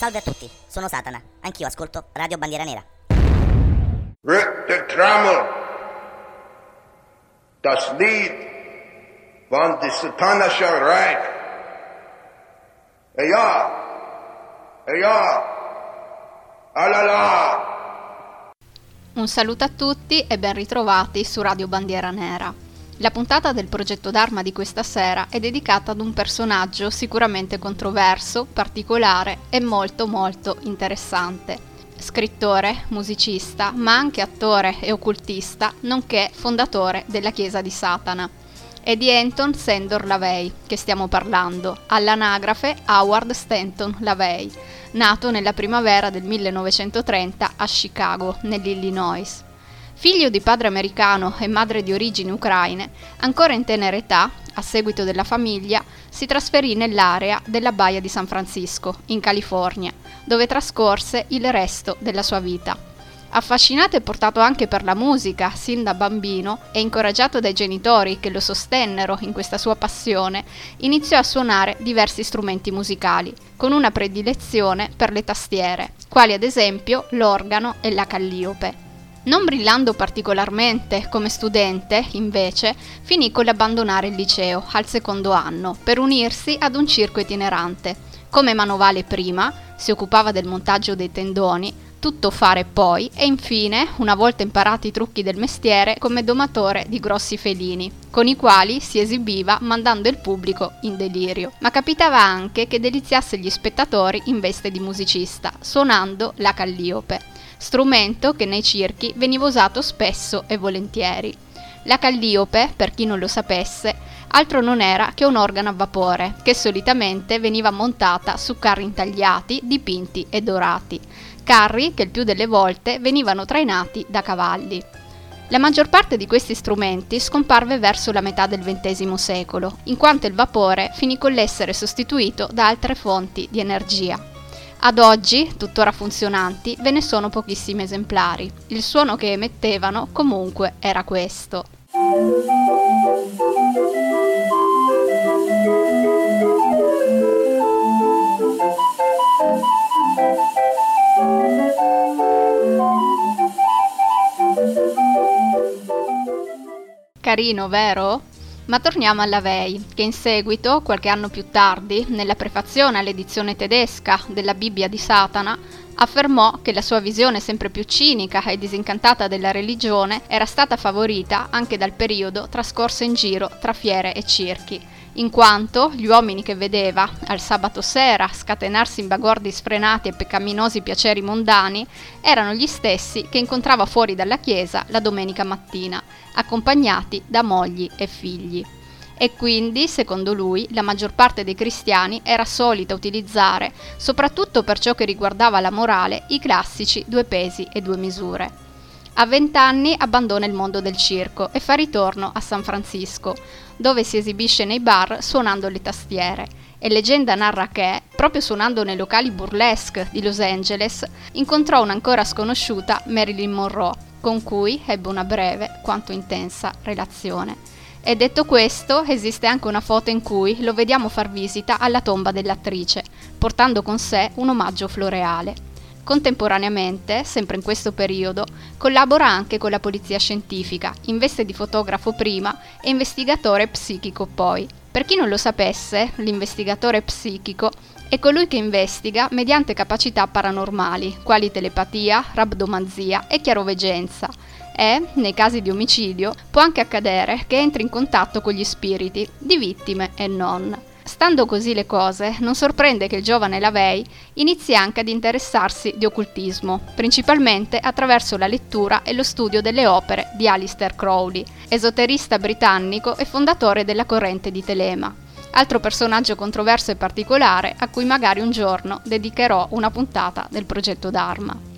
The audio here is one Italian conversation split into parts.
Salve a tutti, sono Satana. Anch'io ascolto Radio Bandiera Nera. Das Lied von der Satanischer Reich. E ja, e ja, alala. Un saluto a tutti e ben ritrovati su Radio Bandiera Nera. La puntata del progetto Dharma di questa sera è dedicata ad un personaggio sicuramente controverso, particolare e molto molto interessante. Scrittore, musicista, ma anche attore e occultista, nonché fondatore della Chiesa di Satana. È di Anton Sandor Lavey che stiamo parlando, all'anagrafe Howard Stanton Lavey, nato nella primavera del 1930 a Chicago, nell'Illinois. Figlio di padre americano e madre di origini ucraine, ancora in tenera età, a seguito della famiglia, si trasferì nell'area della Baia di San Francisco, in California, dove trascorse il resto della sua vita. Affascinato e portato anche per la musica sin da bambino e incoraggiato dai genitori che lo sostennero in questa sua passione, iniziò a suonare diversi strumenti musicali, con una predilezione per le tastiere, quali ad esempio l'organo e la calliope. Non brillando particolarmente come studente, invece, finì con l'abbandonare il liceo al secondo anno per unirsi ad un circo itinerante. Come manovale prima, si occupava del montaggio dei tendoni, tutto fare poi e infine, una volta imparati i trucchi del mestiere, come domatore di grossi felini, con i quali si esibiva mandando il pubblico in delirio. Ma capitava anche che deliziasse gli spettatori in veste di musicista, suonando la calliope strumento che nei circhi veniva usato spesso e volentieri. La calliope, per chi non lo sapesse, altro non era che un organo a vapore, che solitamente veniva montata su carri intagliati, dipinti e dorati, carri che il più delle volte venivano trainati da cavalli. La maggior parte di questi strumenti scomparve verso la metà del XX secolo, in quanto il vapore finì con l'essere sostituito da altre fonti di energia. Ad oggi, tuttora funzionanti, ve ne sono pochissimi esemplari. Il suono che emettevano comunque era questo. Carino, vero? Ma torniamo alla Vei, che in seguito, qualche anno più tardi, nella prefazione all'edizione tedesca della Bibbia di Satana, affermò che la sua visione sempre più cinica e disincantata della religione era stata favorita anche dal periodo trascorso in giro tra fiere e circhi, in quanto gli uomini che vedeva al sabato sera scatenarsi in bagordi sfrenati e peccaminosi piaceri mondani erano gli stessi che incontrava fuori dalla chiesa la domenica mattina, accompagnati da mogli e figli. E quindi, secondo lui, la maggior parte dei cristiani era solita utilizzare, soprattutto per ciò che riguardava la morale, i classici due pesi e due misure. A vent'anni abbandona il mondo del circo e fa ritorno a San Francisco, dove si esibisce nei bar suonando le tastiere. E leggenda narra che, proprio suonando nei locali burlesque di Los Angeles, incontrò un'ancora sconosciuta Marilyn Monroe, con cui ebbe una breve quanto intensa relazione. E detto questo, esiste anche una foto in cui lo vediamo far visita alla tomba dell'attrice, portando con sé un omaggio floreale. Contemporaneamente, sempre in questo periodo, collabora anche con la polizia scientifica, in veste di fotografo prima e investigatore psichico poi. Per chi non lo sapesse, l'investigatore psichico è colui che investiga mediante capacità paranormali, quali telepatia, rabdomanzia e chiaroveggenza. E, nei casi di omicidio, può anche accadere che entri in contatto con gli spiriti, di vittime e non. Stando così le cose, non sorprende che il giovane Lavey inizi anche ad interessarsi di occultismo, principalmente attraverso la lettura e lo studio delle opere di Alistair Crowley, esoterista britannico e fondatore della corrente di Telema altro personaggio controverso e particolare a cui magari un giorno dedicherò una puntata del progetto Dharma.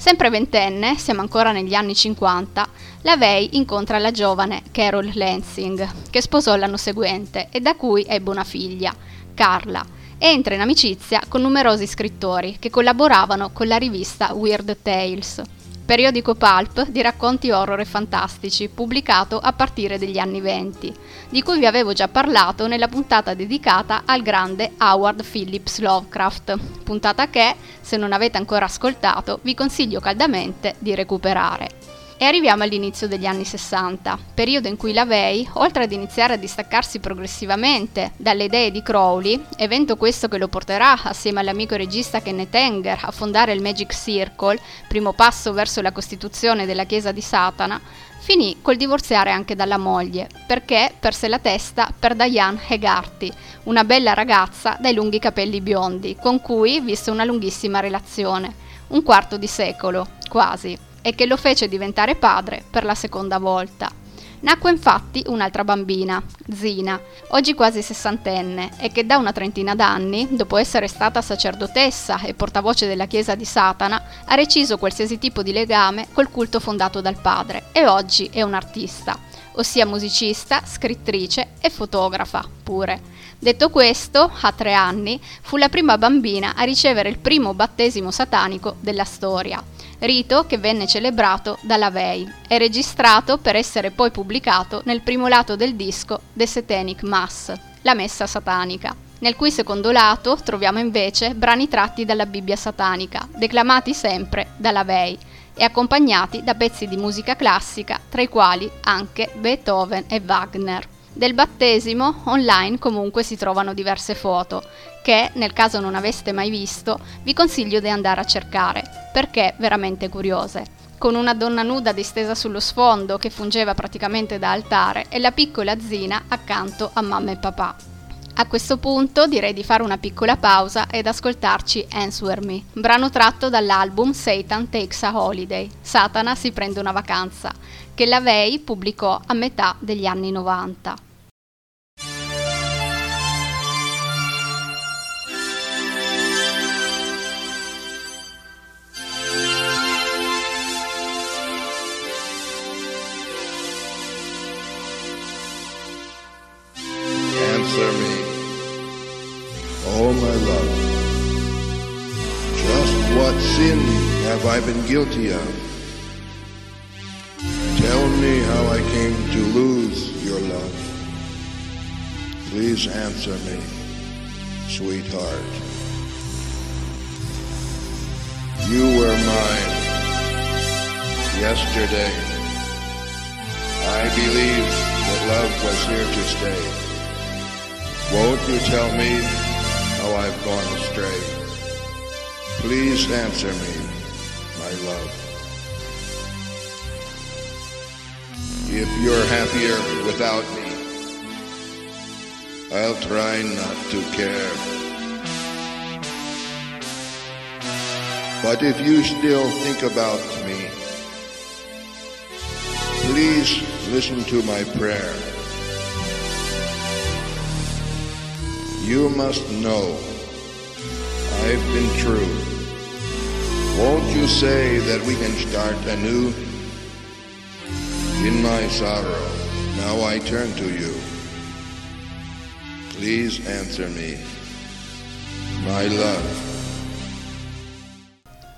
Sempre ventenne, siamo ancora negli anni 50, la Vey incontra la giovane Carol Lansing, che sposò l'anno seguente e da cui ebbe una figlia, Carla, e entra in amicizia con numerosi scrittori che collaboravano con la rivista Weird Tales. Periodico pulp di racconti horror e fantastici, pubblicato a partire dagli anni 20, di cui vi avevo già parlato nella puntata dedicata al grande Howard Phillips Lovecraft, puntata che, se non avete ancora ascoltato, vi consiglio caldamente di recuperare. E arriviamo all'inizio degli anni 60, periodo in cui LaVey, oltre ad iniziare a distaccarsi progressivamente dalle idee di Crowley, evento questo che lo porterà, assieme all'amico regista Kenneth Enger, a fondare il Magic Circle, primo passo verso la costituzione della Chiesa di Satana, finì col divorziare anche dalla moglie, perché perse la testa per Diane Hegarty, una bella ragazza dai lunghi capelli biondi, con cui visse una lunghissima relazione, un quarto di secolo, quasi e che lo fece diventare padre per la seconda volta. Nacque infatti un'altra bambina, Zina, oggi quasi sessantenne, e che da una trentina d'anni, dopo essere stata sacerdotessa e portavoce della Chiesa di Satana, ha reciso qualsiasi tipo di legame col culto fondato dal padre e oggi è un'artista, ossia musicista, scrittrice e fotografa pure. Detto questo, a tre anni, fu la prima bambina a ricevere il primo battesimo satanico della storia rito che venne celebrato da Lavey e registrato per essere poi pubblicato nel primo lato del disco The Satanic Mass, la messa satanica, nel cui secondo lato troviamo invece brani tratti dalla Bibbia satanica, declamati sempre da Lavey e accompagnati da pezzi di musica classica, tra i quali anche Beethoven e Wagner. Del battesimo online comunque si trovano diverse foto che, nel caso non aveste mai visto, vi consiglio di andare a cercare, perché veramente curiose. Con una donna nuda distesa sullo sfondo che fungeva praticamente da altare e la piccola zina accanto a mamma e papà. A questo punto direi di fare una piccola pausa ed ascoltarci Answer Me, brano tratto dall'album Satan Takes a Holiday, Satana si prende una vacanza, che la Vey pubblicò a metà degli anni 90. Oh my love. Just what sin have I been guilty of? Tell me how I came to lose your love. Please answer me, sweetheart. You were mine yesterday. I believed that love was here to stay. Won't you tell me how I've gone astray? Please answer me, my love. If you're happier without me, I'll try not to care. But if you still think about me, please listen to my prayer. You must know I've been true. Won't you say that we can start anew? In my sorrow, now I turn to you. Please answer me. My love.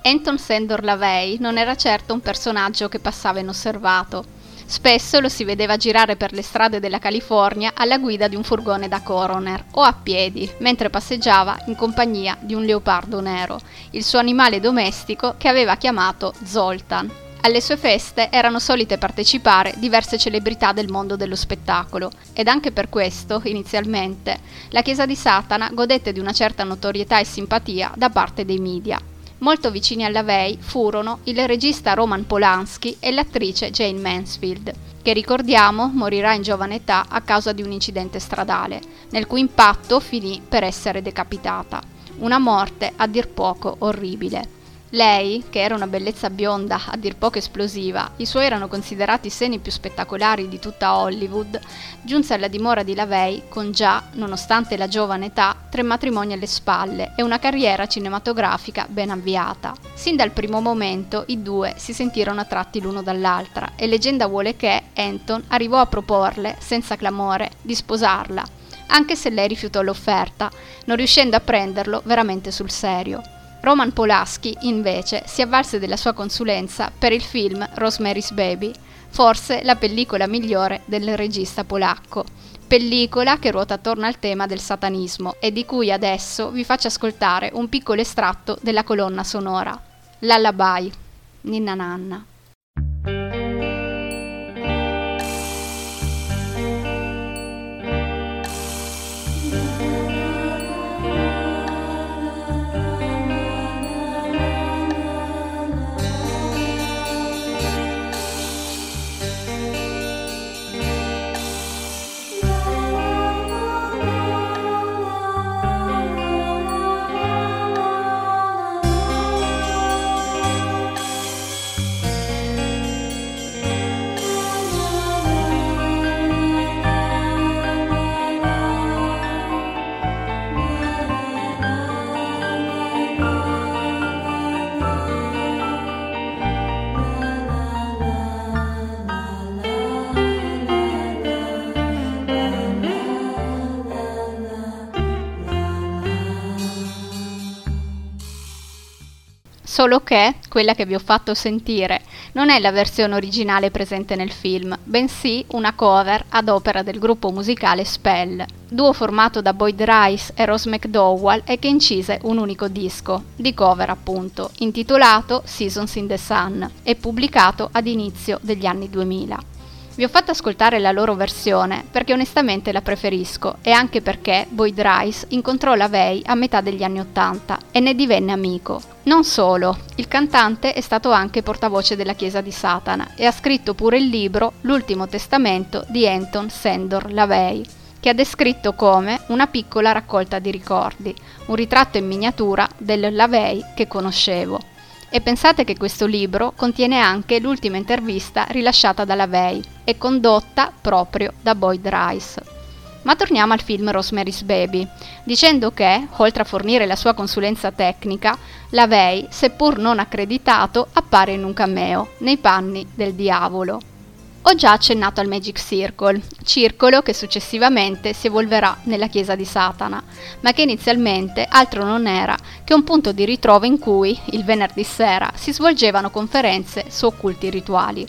Anton Sandor Lavey non era certo un personaggio che passava inosservato. Spesso lo si vedeva girare per le strade della California alla guida di un furgone da coroner o a piedi, mentre passeggiava in compagnia di un leopardo nero, il suo animale domestico che aveva chiamato Zoltan. Alle sue feste erano solite partecipare diverse celebrità del mondo dello spettacolo ed anche per questo, inizialmente, la Chiesa di Satana godette di una certa notorietà e simpatia da parte dei media. Molto vicini alla Vey furono il regista Roman Polanski e l'attrice Jane Mansfield, che ricordiamo morirà in giovane età a causa di un incidente stradale, nel cui impatto finì per essere decapitata. Una morte a dir poco orribile. Lei, che era una bellezza bionda, a dir poco esplosiva, i suoi erano considerati i seni più spettacolari di tutta Hollywood, giunse alla dimora di Lavey con già, nonostante la giovane età, tre matrimoni alle spalle e una carriera cinematografica ben avviata. Sin dal primo momento i due si sentirono attratti l'uno dall'altra e leggenda vuole che Anton arrivò a proporle, senza clamore, di sposarla, anche se lei rifiutò l'offerta, non riuscendo a prenderlo veramente sul serio. Roman Polanski, invece, si avvalse della sua consulenza per il film Rosemary's Baby, forse la pellicola migliore del regista polacco. Pellicola che ruota attorno al tema del satanismo e di cui adesso vi faccio ascoltare un piccolo estratto della colonna sonora. Lullaby, Ninna Nanna. Solo che quella che vi ho fatto sentire non è la versione originale presente nel film, bensì una cover ad opera del gruppo musicale Spell, duo formato da Boyd Rice e Rose McDowell e che incise un unico disco, di cover appunto, intitolato Seasons in the Sun e pubblicato ad inizio degli anni 2000. Vi ho fatto ascoltare la loro versione perché onestamente la preferisco e anche perché Boyd Rice incontrò la Vey a metà degli anni Ottanta e ne divenne amico. Non solo, il cantante è stato anche portavoce della Chiesa di Satana e ha scritto pure il libro L'ultimo testamento di Anton Sandor LaVey che ha descritto come una piccola raccolta di ricordi, un ritratto in miniatura del LaVey che conoscevo. E pensate che questo libro contiene anche l'ultima intervista rilasciata dalla Vey e condotta proprio da Boyd Rice. Ma torniamo al film Rosemary's Baby, dicendo che, oltre a fornire la sua consulenza tecnica, la Vey, seppur non accreditato, appare in un cameo, nei panni del diavolo. Ho già accennato al Magic Circle, circolo che successivamente si evolverà nella Chiesa di Satana, ma che inizialmente altro non era che un punto di ritrovo in cui, il venerdì sera, si svolgevano conferenze su occulti rituali.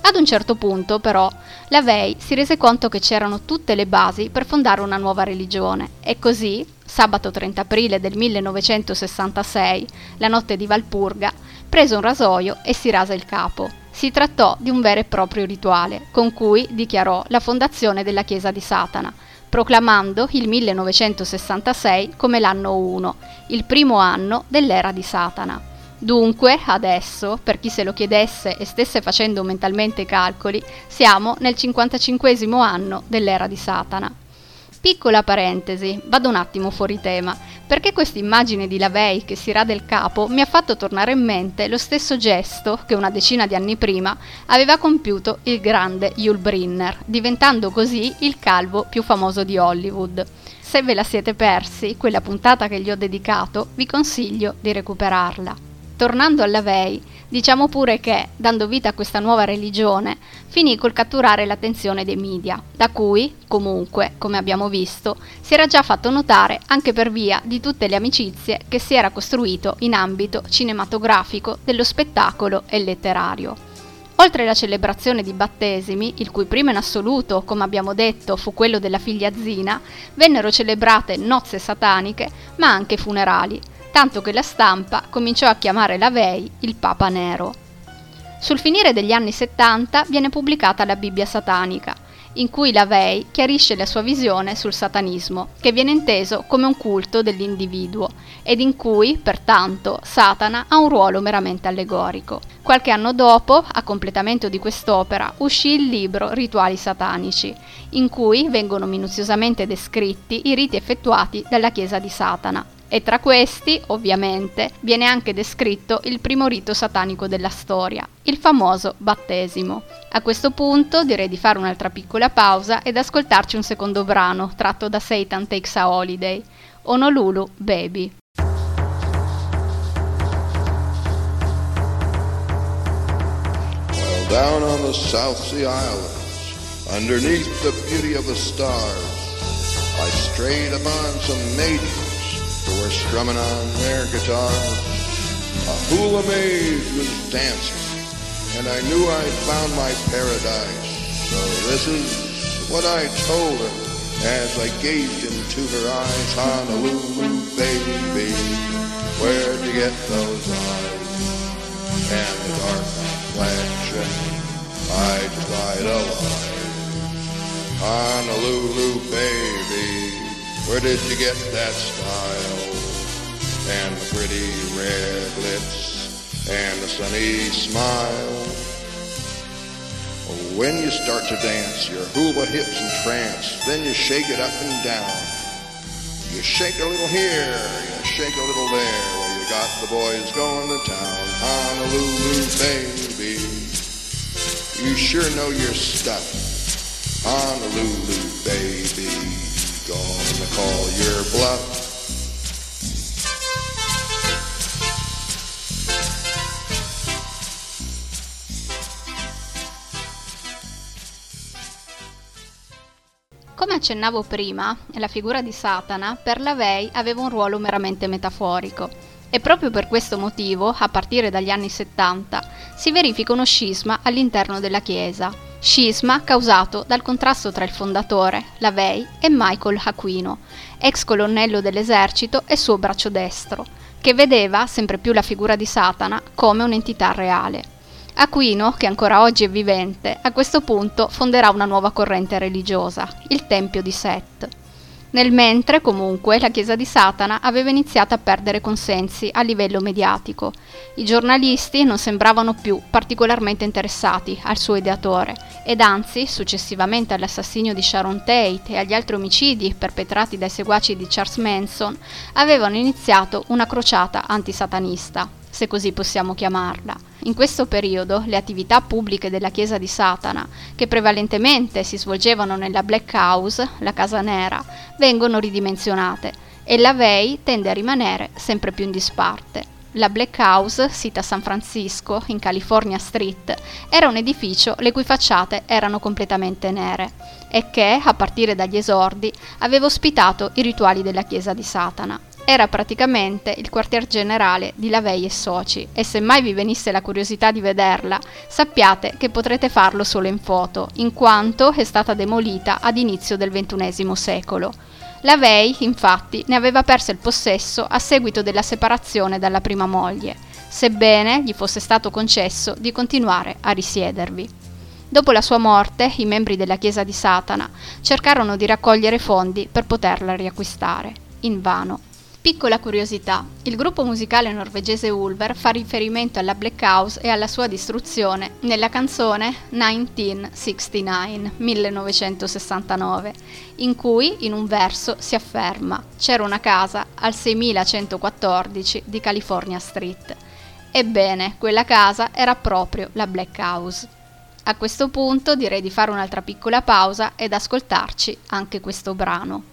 Ad un certo punto, però, la Vey si rese conto che c'erano tutte le basi per fondare una nuova religione e così, sabato 30 aprile del 1966, la notte di Valpurga, prese un rasoio e si rase il capo. Si trattò di un vero e proprio rituale, con cui dichiarò la fondazione della Chiesa di Satana, proclamando il 1966 come l'anno 1, il primo anno dell'era di Satana. Dunque, adesso, per chi se lo chiedesse e stesse facendo mentalmente i calcoli, siamo nel 55 anno dell'era di Satana. Piccola parentesi, vado un attimo fuori tema, perché questa immagine di Lavey che si rade il capo mi ha fatto tornare in mente lo stesso gesto che una decina di anni prima aveva compiuto il grande Yul Brynner, diventando così il calvo più famoso di Hollywood. Se ve la siete persi, quella puntata che gli ho dedicato, vi consiglio di recuperarla. Tornando alla Vei, diciamo pure che, dando vita a questa nuova religione, finì col catturare l'attenzione dei media, da cui, comunque, come abbiamo visto, si era già fatto notare anche per via di tutte le amicizie che si era costruito in ambito cinematografico, dello spettacolo e letterario. Oltre alla celebrazione di battesimi, il cui primo in assoluto, come abbiamo detto, fu quello della figlia Zina, vennero celebrate nozze sataniche, ma anche funerali, tanto che la stampa cominciò a chiamare la Vei il Papa Nero. Sul finire degli anni 70 viene pubblicata la Bibbia satanica, in cui la Vei chiarisce la sua visione sul satanismo, che viene inteso come un culto dell'individuo, ed in cui, pertanto, Satana ha un ruolo meramente allegorico. Qualche anno dopo, a completamento di quest'opera, uscì il libro Rituali satanici, in cui vengono minuziosamente descritti i riti effettuati dalla Chiesa di Satana, e tra questi, ovviamente, viene anche descritto il primo rito satanico della storia, il famoso battesimo. A questo punto direi di fare un'altra piccola pausa ed ascoltarci un secondo brano tratto da Satan Takes a Holiday, Honolulu Baby. While down on the South Sea Islands, underneath the beauty of the stars, I strayed upon some maidens were strumming on their guitars. A hula maid was dancing, and I knew I'd found my paradise. So this is what I told her as I gazed into her eyes. Honolulu, baby, where'd you get those eyes? And the dark flashing, I just lied alive. Honolulu, baby, where did you get that style? And the pretty red lips and the sunny smile. When you start to dance, your hula hips and trance, then you shake it up and down. You shake a little here, you shake a little there. Well, you got the boys going to town. Honolulu, baby, you sure know your stuff. Honolulu, baby, gonna call your bluff. Come accennavo prima, la figura di Satana per LaVey aveva un ruolo meramente metaforico e proprio per questo motivo, a partire dagli anni 70, si verifica uno scisma all'interno della Chiesa, scisma causato dal contrasto tra il fondatore, LaVey, e Michael Aquino, ex colonnello dell'esercito e suo braccio destro, che vedeva sempre più la figura di Satana come un'entità reale. Aquino, che ancora oggi è vivente, a questo punto fonderà una nuova corrente religiosa, il Tempio di Set. Nel mentre, comunque, la Chiesa di Satana aveva iniziato a perdere consensi a livello mediatico. I giornalisti non sembravano più particolarmente interessati al suo ideatore ed anzi, successivamente all'assassinio di Sharon Tate e agli altri omicidi perpetrati dai seguaci di Charles Manson, avevano iniziato una crociata antisatanista, se così possiamo chiamarla. In questo periodo le attività pubbliche della Chiesa di Satana, che prevalentemente si svolgevano nella Black House, la Casa Nera, vengono ridimensionate e la VEI tende a rimanere sempre più in disparte. La Black House, sita a San Francisco, in California Street, era un edificio le cui facciate erano completamente nere e che, a partire dagli esordi, aveva ospitato i rituali della Chiesa di Satana. Era praticamente il quartier generale di Lavei e Soci e se mai vi venisse la curiosità di vederla, sappiate che potrete farlo solo in foto, in quanto è stata demolita ad inizio del XXI secolo. Lavei, infatti, ne aveva perso il possesso a seguito della separazione dalla prima moglie, sebbene gli fosse stato concesso di continuare a risiedervi. Dopo la sua morte, i membri della Chiesa di Satana cercarono di raccogliere fondi per poterla riacquistare. Invano. Piccola curiosità, il gruppo musicale norvegese Ulver fa riferimento alla Black House e alla sua distruzione nella canzone 1969, 1969, in cui in un verso si afferma c'era una casa al 6114 di California Street. Ebbene, quella casa era proprio la Black House. A questo punto direi di fare un'altra piccola pausa ed ascoltarci anche questo brano.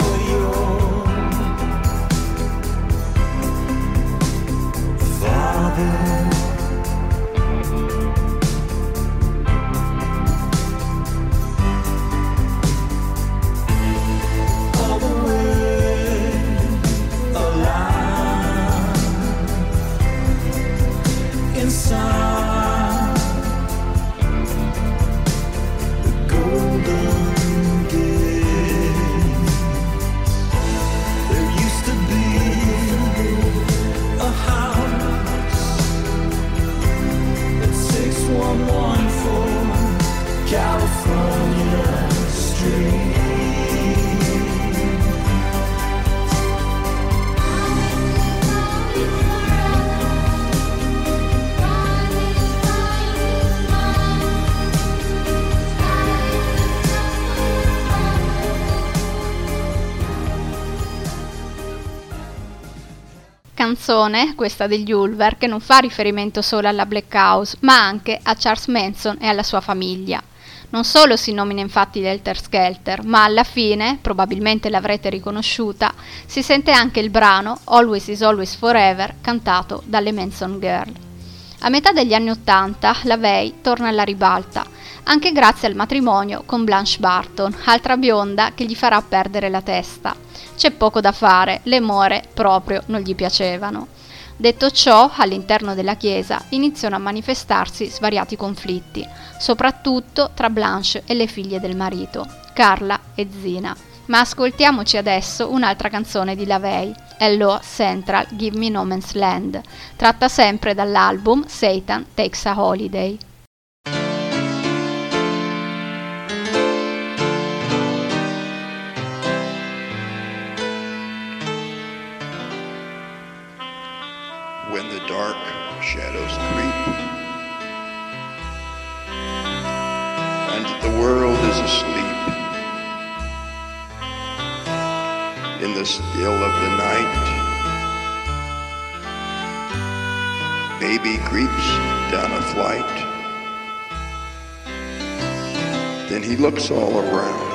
canzone, questa degli Ulver, che non fa riferimento solo alla Black House, ma anche a Charles Manson e alla sua famiglia. Non solo si nomina infatti l'Helter Skelter, ma alla fine, probabilmente l'avrete riconosciuta, si sente anche il brano Always is Always Forever cantato dalle Manson Girl. A metà degli anni Ottanta la Vey torna alla ribalta, anche grazie al matrimonio con Blanche Barton, altra bionda che gli farà perdere la testa. C'è poco da fare, le more proprio non gli piacevano. Detto ciò, all'interno della chiesa iniziano a manifestarsi svariati conflitti, soprattutto tra Blanche e le figlie del marito, Carla e Zina. Ma ascoltiamoci adesso un'altra canzone di Lavey, Hello Central Give Me No Man's Land, tratta sempre dall'album Satan Takes a Holiday. When the dark shadows creep. And the world is asleep in the still of the night. Baby creeps down a flight. Then he looks all around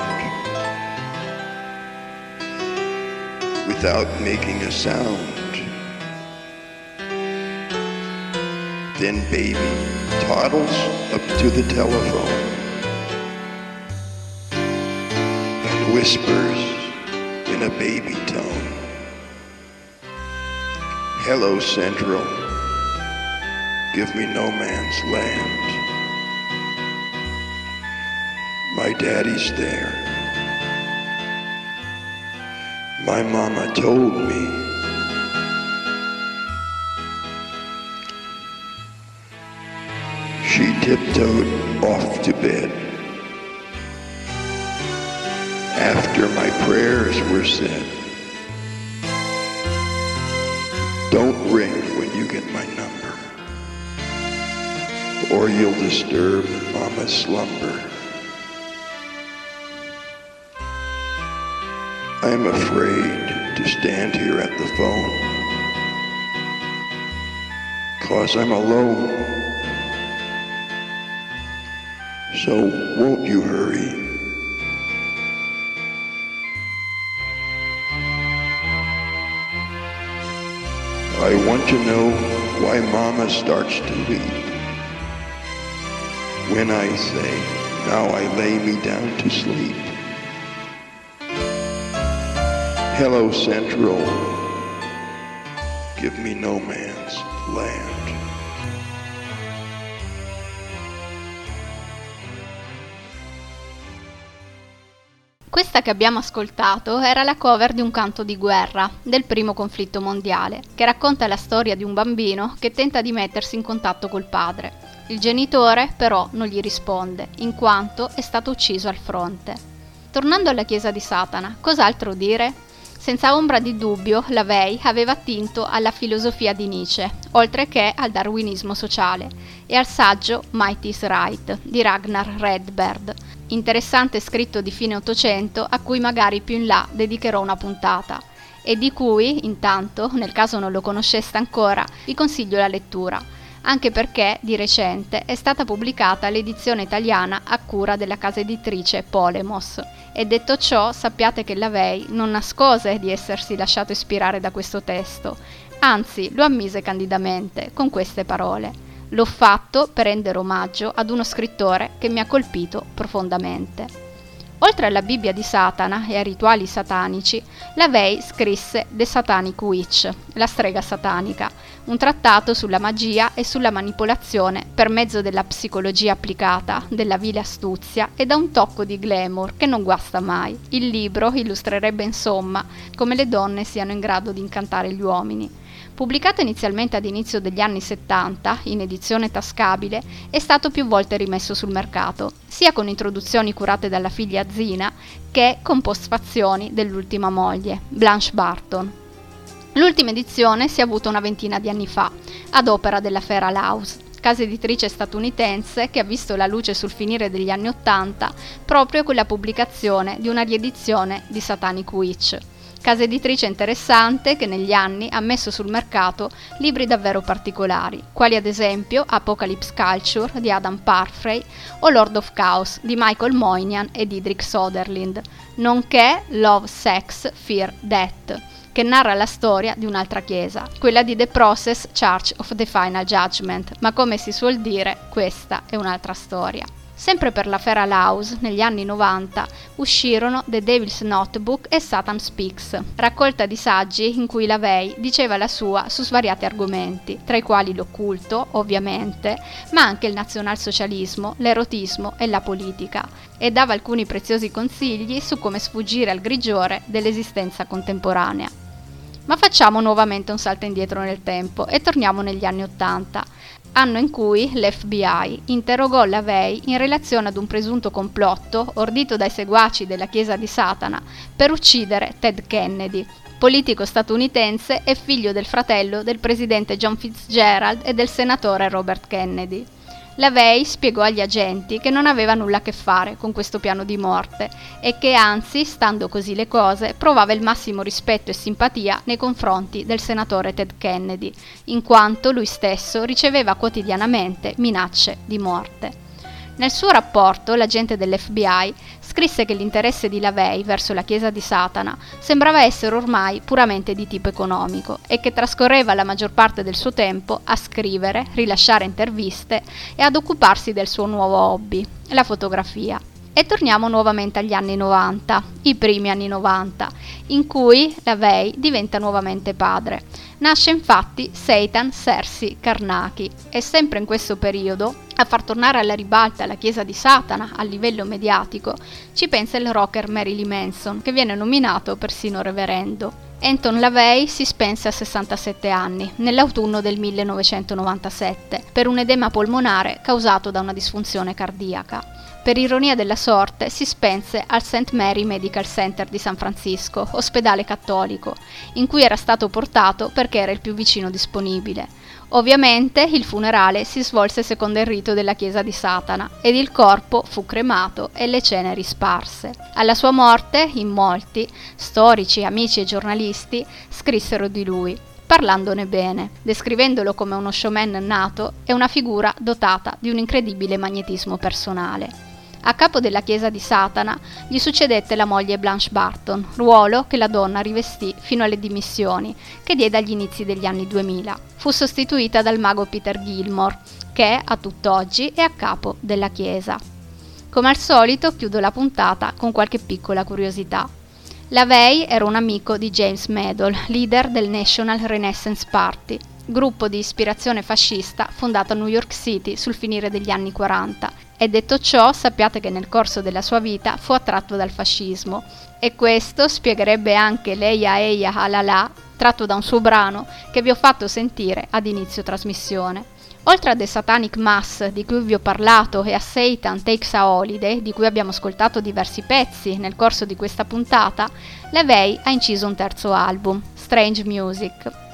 without making a sound Then baby toddles up to the telephone and whispers in a baby tone. Hello, Central. Give me no man's land. My daddy's there. My mama told me tiptoed off to bed. After my prayers were said, don't ring when you get my number, or you'll disturb Mama's slumber. I'm afraid to stand here at the phone, cause I'm alone. So won't you hurry? I want to know why Mama starts to weep. When I say, now I lay me down to sleep. Hello, Central. Give me no man's land. Questa che abbiamo ascoltato era la cover di un canto di guerra del primo conflitto mondiale, che racconta la storia di un bambino che tenta di mettersi in contatto col padre. Il genitore però non gli risponde, in quanto è stato ucciso al fronte. Tornando alla chiesa di Satana, cos'altro dire? Senza ombra di dubbio, Lavey aveva attinto alla filosofia di Nietzsche, oltre che al darwinismo sociale, e al saggio Might is Right di Ragnar Redbird, interessante scritto di fine Ottocento a cui magari più in là dedicherò una puntata e di cui, intanto, nel caso non lo conosceste ancora, vi consiglio la lettura, anche perché di recente è stata pubblicata l'edizione italiana a cura della casa editrice Polemos. E detto ciò, sappiate che Lavey non nascose di essersi lasciato ispirare da questo testo, anzi lo ammise candidamente con queste parole. L'ho fatto per rendere omaggio ad uno scrittore che mi ha colpito profondamente. Oltre alla Bibbia di Satana e ai rituali satanici, Lavey scrisse The Satanic Witch, la strega satanica, un trattato sulla magia e sulla manipolazione per mezzo della psicologia applicata, della vile astuzia e da un tocco di glamour che non guasta mai. Il libro illustrerebbe insomma come le donne siano in grado di incantare gli uomini. Pubblicato inizialmente ad inizio degli anni 70, in edizione tascabile, è stato più volte rimesso sul mercato, sia con introduzioni curate dalla figlia Zina che con postfazioni dell'ultima moglie, Blanche Barton. L'ultima edizione si è avuta una ventina di anni fa, ad opera della Fera Laus, casa editrice statunitense che ha visto la luce sul finire degli anni Ottanta proprio con la pubblicazione di una riedizione di Satanic Witch casa editrice interessante che negli anni ha messo sul mercato libri davvero particolari, quali ad esempio Apocalypse Culture di Adam Parfrey o Lord of Chaos di Michael Moynihan e Didrik Soderlind, nonché Love, Sex, Fear, Death che narra la storia di un'altra chiesa, quella di The Process Church of the Final Judgment, ma come si suol dire, questa è un'altra storia. Sempre per la Feral House, negli anni 90, uscirono The Devil's Notebook e Satan Speaks, raccolta di saggi in cui LaVey diceva la sua su svariati argomenti, tra i quali l'occulto, ovviamente, ma anche il nazionalsocialismo, l'erotismo e la politica, e dava alcuni preziosi consigli su come sfuggire al grigiore dell'esistenza contemporanea. Ma facciamo nuovamente un salto indietro nel tempo e torniamo negli anni Ottanta, anno in cui l'FBI interrogò LaVey in relazione ad un presunto complotto ordito dai seguaci della Chiesa di Satana per uccidere Ted Kennedy, politico statunitense e figlio del fratello del presidente John Fitzgerald e del senatore Robert Kennedy. LaVey spiegò agli agenti che non aveva nulla a che fare con questo piano di morte e che anzi, stando così le cose, provava il massimo rispetto e simpatia nei confronti del senatore Ted Kennedy, in quanto lui stesso riceveva quotidianamente minacce di morte. Nel suo rapporto, l'agente dell'FBI scrisse che l'interesse di Lavey verso la Chiesa di Satana sembrava essere ormai puramente di tipo economico e che trascorreva la maggior parte del suo tempo a scrivere, rilasciare interviste e ad occuparsi del suo nuovo hobby, la fotografia. E torniamo nuovamente agli anni 90, i primi anni 90, in cui Lavey diventa nuovamente padre. Nasce infatti Seitan Sersi Karnaki e sempre in questo periodo, a far tornare alla ribalta la chiesa di Satana a livello mediatico, ci pensa il rocker Marilyn Manson, che viene nominato persino reverendo. Anton LaVey si spense a 67 anni, nell'autunno del 1997, per un edema polmonare causato da una disfunzione cardiaca per ironia della sorte, si spense al St. Mary Medical Center di San Francisco, ospedale cattolico, in cui era stato portato perché era il più vicino disponibile. Ovviamente il funerale si svolse secondo il rito della Chiesa di Satana ed il corpo fu cremato e le ceneri sparse. Alla sua morte, in molti, storici, amici e giornalisti, scrissero di lui parlandone bene, descrivendolo come uno showman nato e una figura dotata di un incredibile magnetismo personale. A capo della chiesa di Satana gli succedette la moglie Blanche Barton, ruolo che la donna rivestì fino alle dimissioni, che diede agli inizi degli anni 2000. Fu sostituita dal mago Peter Gilmore, che a tutt'oggi è a capo della chiesa. Come al solito chiudo la puntata con qualche piccola curiosità. LaVey era un amico di James Madol, leader del National Renaissance Party, gruppo di ispirazione fascista fondato a New York City sul finire degli anni 40 e detto ciò, sappiate che nel corso della sua vita fu attratto dal fascismo. E questo spiegherebbe anche Leia Eia Halala, tratto da un suo brano che vi ho fatto sentire ad inizio trasmissione. Oltre a The Satanic Mass, di cui vi ho parlato, e a Satan Takes a Holiday, di cui abbiamo ascoltato diversi pezzi nel corso di questa puntata, Levey ha inciso un terzo album, Strange Music,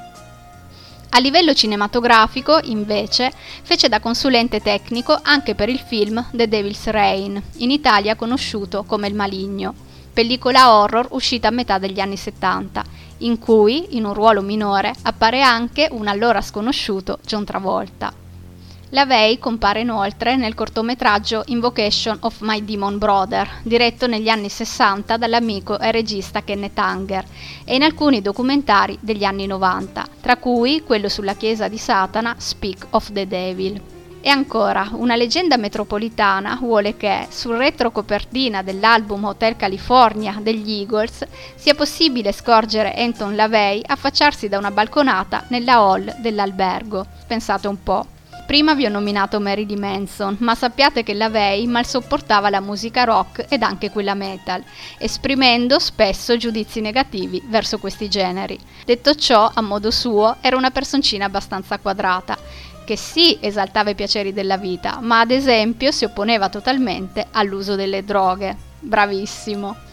a livello cinematografico, invece, fece da consulente tecnico anche per il film The Devil's Reign, in Italia conosciuto come Il Maligno, pellicola horror uscita a metà degli anni 70, in cui, in un ruolo minore, appare anche un allora sconosciuto John Travolta. LaVey compare inoltre nel cortometraggio Invocation of My Demon Brother, diretto negli anni 60 dall'amico e regista Kenneth Anger, e in alcuni documentari degli anni 90, tra cui quello sulla chiesa di Satana Speak of the Devil. E ancora, una leggenda metropolitana vuole che sul retrocopertina dell'album Hotel California degli Eagles sia possibile scorgere Anton LaVey affacciarsi da una balconata nella hall dell'albergo. Pensate un po'. Prima vi ho nominato Marilyn Manson, ma sappiate che la Vey mal sopportava la musica rock ed anche quella metal, esprimendo spesso giudizi negativi verso questi generi. Detto ciò, a modo suo, era una personcina abbastanza quadrata, che sì esaltava i piaceri della vita, ma ad esempio si opponeva totalmente all'uso delle droghe. Bravissimo.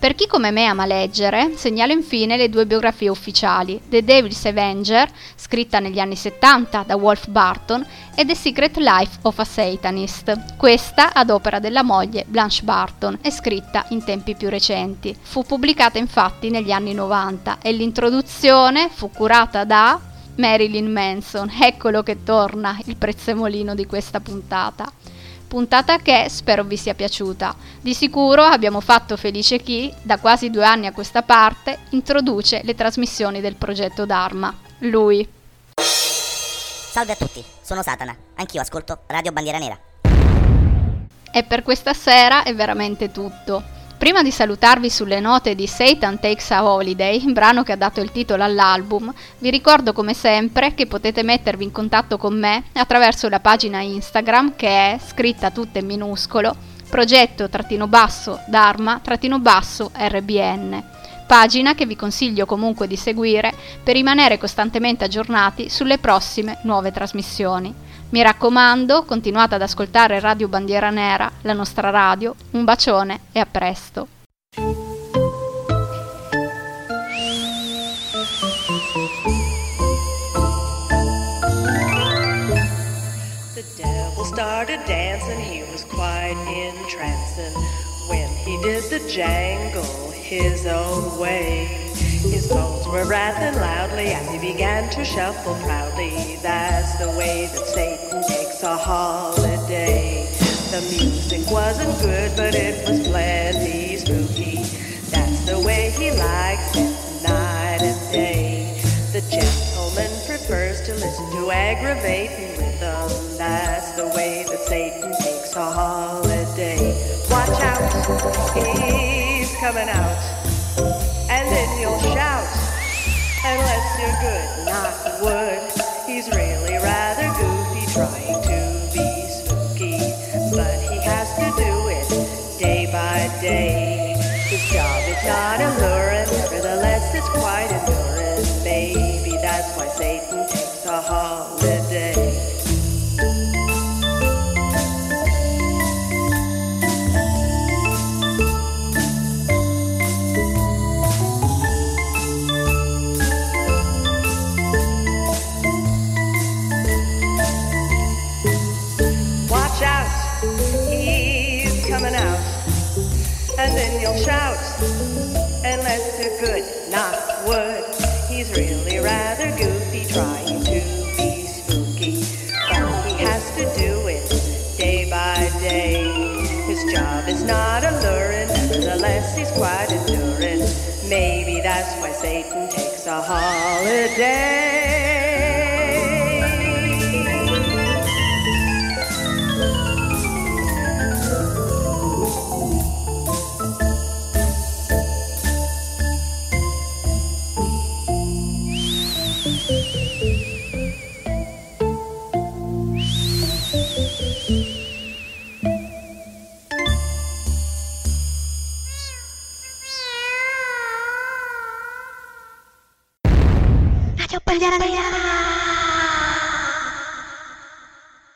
Per chi come me ama leggere, segnalo infine le due biografie ufficiali, The Devil's Avenger, scritta negli anni 70 da Wolf Barton, e The Secret Life of a Satanist, questa ad opera della moglie Blanche Barton e scritta in tempi più recenti. Fu pubblicata infatti negli anni 90 e l'introduzione fu curata da Marilyn Manson, eccolo che torna il prezzemolino di questa puntata puntata che spero vi sia piaciuta. Di sicuro abbiamo fatto felice chi, da quasi due anni a questa parte, introduce le trasmissioni del progetto Dharma. Lui. Salve a tutti, sono Satana, anch'io ascolto Radio Bandiera Nera. E per questa sera è veramente tutto. Prima di salutarvi sulle note di Satan Takes a Holiday, brano che ha dato il titolo all'album, vi ricordo come sempre che potete mettervi in contatto con me attraverso la pagina Instagram che è scritta tutta in minuscolo progetto-basso-dharma-basso-rbn pagina che vi consiglio comunque di seguire per rimanere costantemente aggiornati sulle prossime nuove trasmissioni. Mi raccomando, continuate ad ascoltare Radio Bandiera Nera, la nostra radio. Un bacione e a presto. Started dancing, he was quite entrancing when he did the jangle his own way. His bones were rattling loudly as he began to shuffle proudly. That's the way that Satan takes a holiday. The music wasn't good, but it was plenty spooky. That's the way he likes it, night and day. The gentleman prefers to listen to aggravating rhythm. That's the way that Satan takes a holiday. Watch out, he's coming out then you'll shout. Unless you're good, not wood. He's really rather goofy, trying to be spooky. But he has to do it day by day. His job is not alluring, nevertheless it's quite enduring. Maybe that's why Satan takes a holiday. Satan takes a holiday.